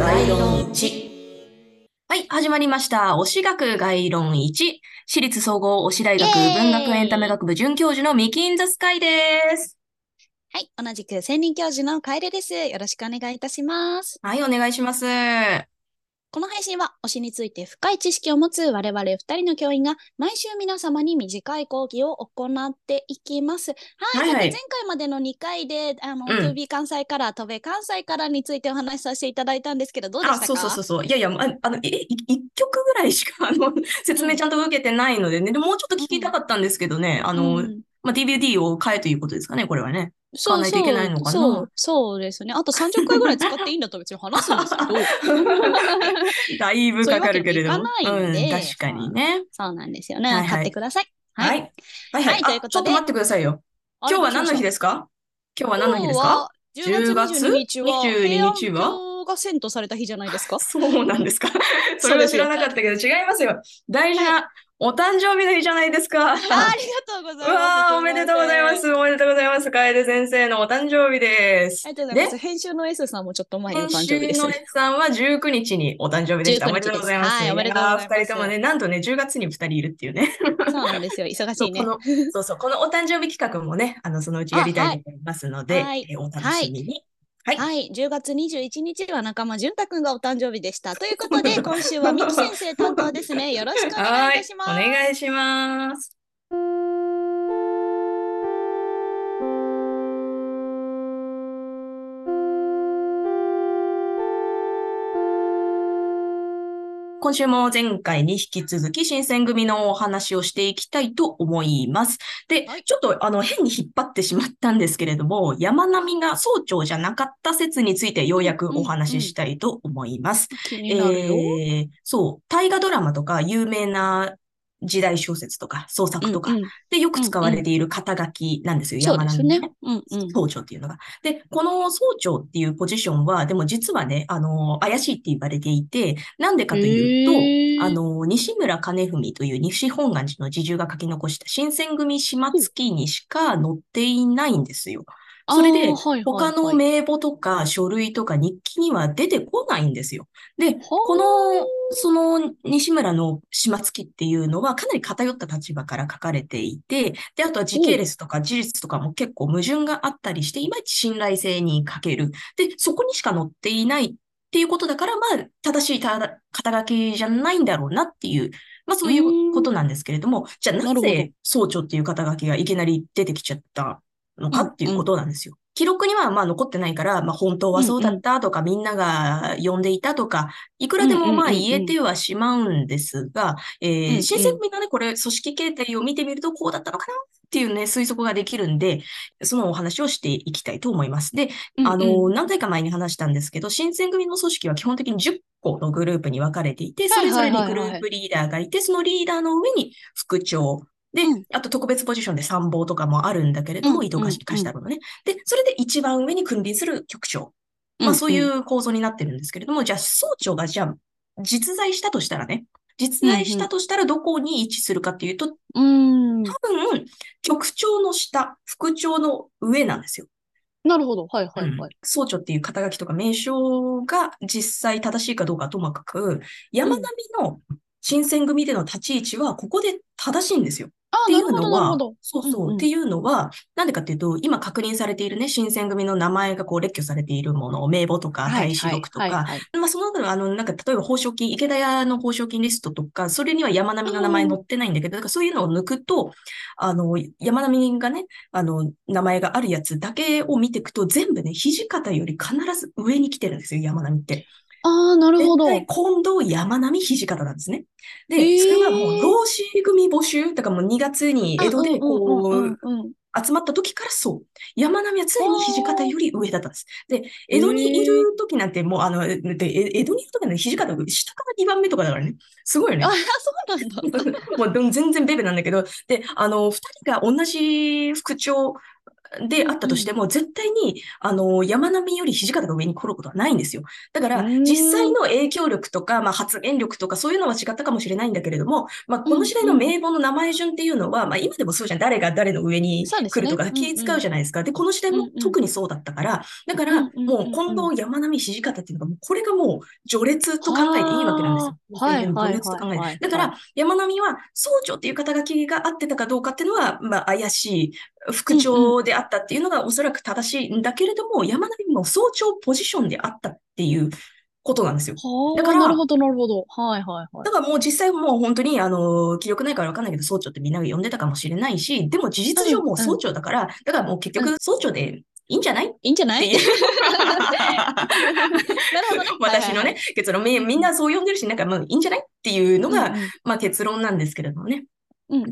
概論1。はい、始まりました。推し学概論1。私立総合推し大学文学エンタメ学部准教授のミキンザスカイです。はい。同じく専任教授の楓です。よろしくお願いいたします。はい、お願いします。信は推しについて深い知識を持つ我々二人の教員が毎週皆様に短い講義を行っていきます。はい。はいはい前回までの2回で、あの、うん 2B 関西から、戸部関西からについてお話しさせていただいたんですけど、どうでしたあ、かそうそうそうそう。いやいや、ああの、いい一曲ぐらいしか、あの、説明ちゃんと受けてないのでね、でももうちょっと聞きたかったんですけどね、あの、うんまあ、DVD を買えということですかね、これはね。そう買わないといけないのかなそう、そうですね。あと30回ぐらい使っていいんだったら別に話すんですけど。だいぶかかるけれども。そういうわけにいかないんでうん、確かにね。そうなんですよね。はいはい買ってください。はい。はいはい。あはいということでちょっと待ってくださいよ。今日は何の日ですか？今日は何の日ですか？今日は10月22日は？10月22日は平安京が遷都された日じゃないですか？そうなんですか？それは知らなかったけど、違いますよ。大事なお誕生日の日じゃないですか。あありがとうございうます。わー、おめでとうございますす。おめでとうございます。楓先生のお誕生日です。ありがとうございます。編集の S さんもちょっと前にお誕生日ですの S さんは19日にお誕生日でした。お19めでとうございます。はいおめでとうございます二人ともね、なんとね、10月に2人いるっていうね。そうなんですよ。忙しいねそうこ。のそうこのお誕生日企画もね、あの、そのうちやりたいと思いますので、あはいえーお楽しみに。はい。はい。10月21日は仲間淳太くんがお誕生日でした。ということで、今週はミキ先生担当ですね。よろしくお願いいたします。はいお願いします。今週も前回に引き続き新選組のお話をしていきたいと思います。で、はいちょっとあの変に引っ張ってしまったんですけれども、山並が総長じゃなかった説についてようやくお話ししたいと思います。気になるよ。えーそう、大河ドラマとか有名な時代小説とか創作とかうんうんでよく使われている肩書きなんですよ、そうですね山並ね。。うんうん。総長っていうのが。で、この総長っていうポジションは、でも実はね、あの、怪しいって言われていて、なんでかというと、あの、西村金文という西本願寺の侍従が書き残した新選組島月にしか載っていないんですよ。それで他はいの名簿とか書類とか日記には出てこないんですよ。で、ここの、その西村の島月っていうのはかなり偏った立場から書かれていて、で、あとは時系列とか事実とかも結構矛盾があったりして、いまいち信頼性に欠ける。で、そこにしか載っていないっていうことだから、まあ、正しいた肩書きじゃないんだろうなっていう、まあそういうことなんですけれども、じゃあなぜ総長っていう肩書きがいきなり出てきちゃったのかっていうことなんですよ。記録にはまあ残ってないから、まあ本当はそうだったとか、みんなが呼んでいたとか、いくらでもまあうんうんうんうん言えてはしまうんですが、え新選組のね、これ組織形態を見てみるとこうだったのかなっていうね、推測ができるんで、そのお話をしていきたいと思います。で、あの、何回か前に話したんですけど、新選組の組織は基本的に10個のグループに分かれていて、それぞれにグループリーダーがいて、そのリーダーの上に副長。でうん、あと特別ポジションで参謀とかもあるんだけれども、うん伊藤貸したのね。で、それで一番上に君臨する局長。うんまあそういう構造になってるんですけれども、じゃあ総長がじゃあ実在したとしたらね、実在したとしたらどこに位置するかっていうと、うん。多分、局長の下、副長の上なんですよ。なるほど。はいはいはい。総長っていう肩書きとか名称が実際正しいかどうかはともかく、山並の新選組での立ち位置はここで正しいんですよ。あっていうのはそうそう、うんうん。っていうのは、なんでかっていうと、今確認されているね、新選組の名前がこう列挙されているもの、名簿とか、はい大使録とか、はいはいはい。まあ、その中では、あの、なんか、例えば、報奨金、池田屋の報奨金リストとか、それには山並の名前載ってないんだけど、だからそういうのを抜くと、あの、山並がね、あの、名前があるやつだけを見ていくと、全部ね、土方より必ず上に来てるんですよ、山並って。ああ、なるほど。絶対近藤山並土方なんですね。で、へーそれはもう、老子組募集、だからもう2月に江戸でこう、集まった時からそう。山並は常に土方より上だったんです。で、江戸にいる時なんてもう、あの、で、え江戸にいる時なんて土方が下から2番目とかだからね。すごいよねあ。そうなんだ。もう全然ベベなんだけど、で、あの、二人が同じ副長であったとしても、絶対に、あの、山並みより土方が上に来ることはないんですよ。だから、実際の影響力とか、まあ、発言力とか、そういうのは違ったかもしれないんだけれども、まあ、この時代の名簿の名前順っていうのは、まあ、今でもそうじゃん。誰が誰の上に来るとか気使うじゃないですか。で、この時代も特にそうだったから、だから、もう、近藤、山並、土方っていうのが、これがもう、序列と考えていいわけなんですよ。はい。序列と考えて。だから、山並は、総長っていう肩書きがあってたかどうかっていうのは、まあ、怪しい。副長であったっていうのがおそらく正しいんだけれども、山並も総長ポジションであったっていうことなんですよ。だから、なるほど、なるほど。はいはいはい。だからもう実際もう本当に、あの、記憶ないからわかんないけど、総長ってみんなが呼んでたかもしれないし、でも事実上もう総長だから、うんうん、だからもう結局総長でいいんじゃないいいんじゃないなるほどね。私のね、結論、みんなそう呼んでるし、なんかもういいんじゃないっていうのが、うんうん、まあ結論なんですけれどもね。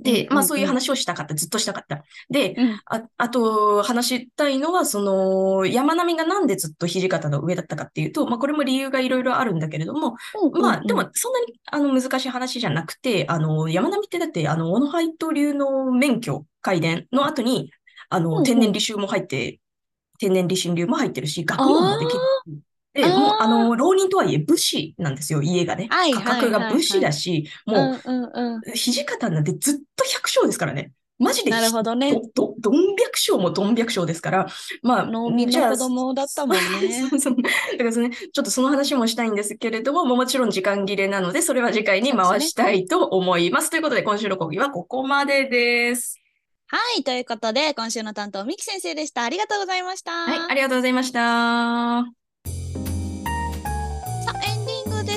で、まあそういう話をしたかった、ずっとしたかった。で、うん、ああと話したいのは、その山並みがなんでずっと土方の上だったかっていうと、まあこれも理由がいろいろあるんだけれども、まあでもそんなにあの難しい話じゃなくて、あの山並みってだってあの小野ハイト流の免許、改伝の後に、あの天然履修も入って、天然理心流も入ってるし、学問もできる。で、もう、あの、浪人とはいえ武士なんですよ、家がね。価格が武士だし、もう、土方なんてずっと百姓ですからね。マジで、なるほどね。ど、どん百姓もどん百姓ですから、まあ、農民の子供だったもんね。そうそう。だからね、ちょっとその話もしたいんですけれども、もちろん時間切れなので、それは次回に回したいと思います。すね、ということで、今週の講義はここまでです。はい。ということで、今週の担当、みき先生でした。ありがとうございました。はい。ありがとうございました。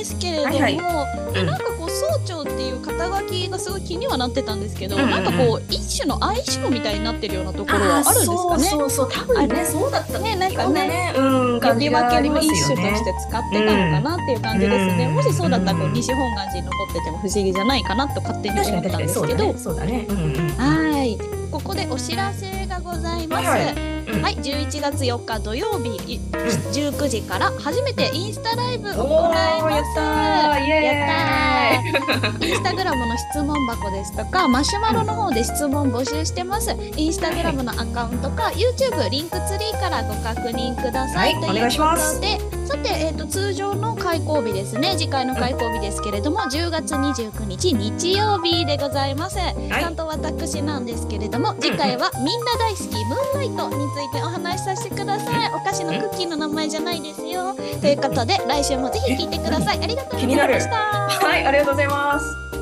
ですけれども、はいはいうん、なんかこう総長っていう肩書きがすごい気にはなってたんですけど、うんうん、なんかこう一種の相性みたいになってるようなところはあるんですかね？そうそう多分ねそうだったねなんかね、うん、呼び分けの一種として使ってたのかなっていう感じですね。うん、もしそうだったらこう西本願寺に残ってても不思議じゃないかなと勝手に思ったんですけど。そうだね。はい。ここでお知らせがございます。はい、はいはい、11月4日土曜日、19時から初めてインスタライブを行います。やったー。やったー。インスタグラムの質問箱ですとか、マシュマロの方で質問募集してます。インスタグラムのアカウントか、YouTube リンクツリーからご確認ください。はい、ということで、さて、えーと、通常の開講日ですね、次回の開講日ですけれども、10月29日日曜日でございます。はい、担当私なんですけれども、次回はみんな大好きムーンライトについてお話しさせてください。お菓子のクッキーの名前じゃないですよ。ということで、来週もぜひ聞いてください。ありがとうございました。はい、ありがとうございます。